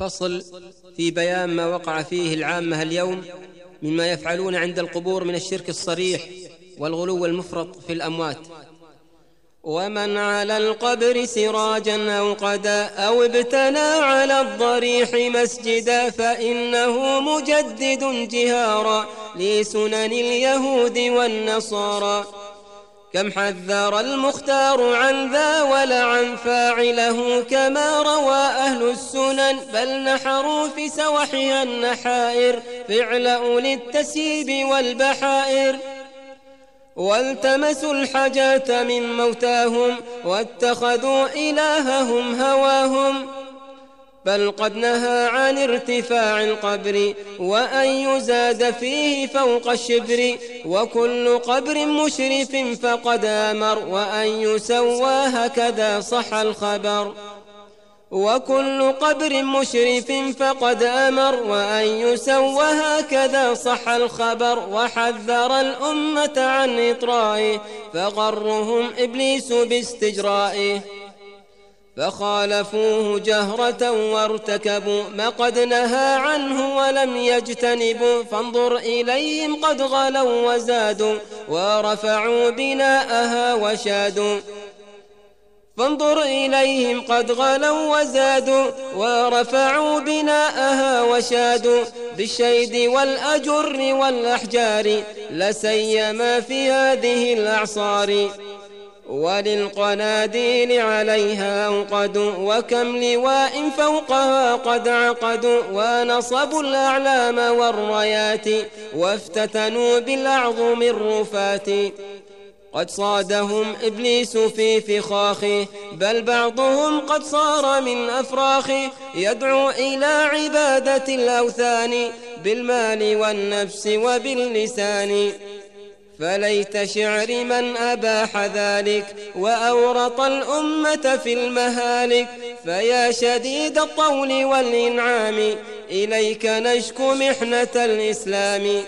فصل في بيان ما وقع فيه العامة اليوم مما يفعلون عند القبور من الشرك الصريح والغلو المفرط في الأموات. ومن على القبر سراجا أو قدا أو ابتنى على الضريح مسجدا فإنه مجدد جهارا لسنن اليهود والنصارى. كم حذر المختار عن ذا ولعن فاعله كما روى أهل السنن. بل نحروا في سوحها النحائر فعل أولي التسيب والبحائر. والتمسوا الحاجات من موتاهم واتخذوا إلههم هواهم. بل قد نهى عن ارتفاع القبر وأن يزاد فيه فوق الشبر وكل قبر مشرف فقد أمر وأن يسوى هكذا صح الخبر. وكل قبر مشرف فقد أمر وأن يسوى هكذا صح الخبر وحذر الأمة عن إطرائه فغرهم إبليس باستجرائه. فخالفوه جهرة وارتكبوا ما قد نهى عنه ولم يجتنبوا. فانظر إليهم قد غلوا وزادوا ورفعوا بناءها وشادوا. فانظر إليهم قد غلوا وزادوا ورفعوا بناءها وشادوا. بالشيد والأجر والأحجار لسيما في هذه الأعصار. وللقناديل عليها أوقدوا وكم لواء فوقها قد عقدوا ونصبوا الأعلام والرايات وافتتنوا بالأعظم الرفات قد صادهم إبليس في فخاخه بل بعضهم قد صار من أفراخه يدعو إلى عبادة الأوثان بالمال والنفس وباللسان. فليت شعر من أباح ذلك وأورط الأمة في المهالك فيا شديد الطول والإنعام إليك نشكو محنة الإسلام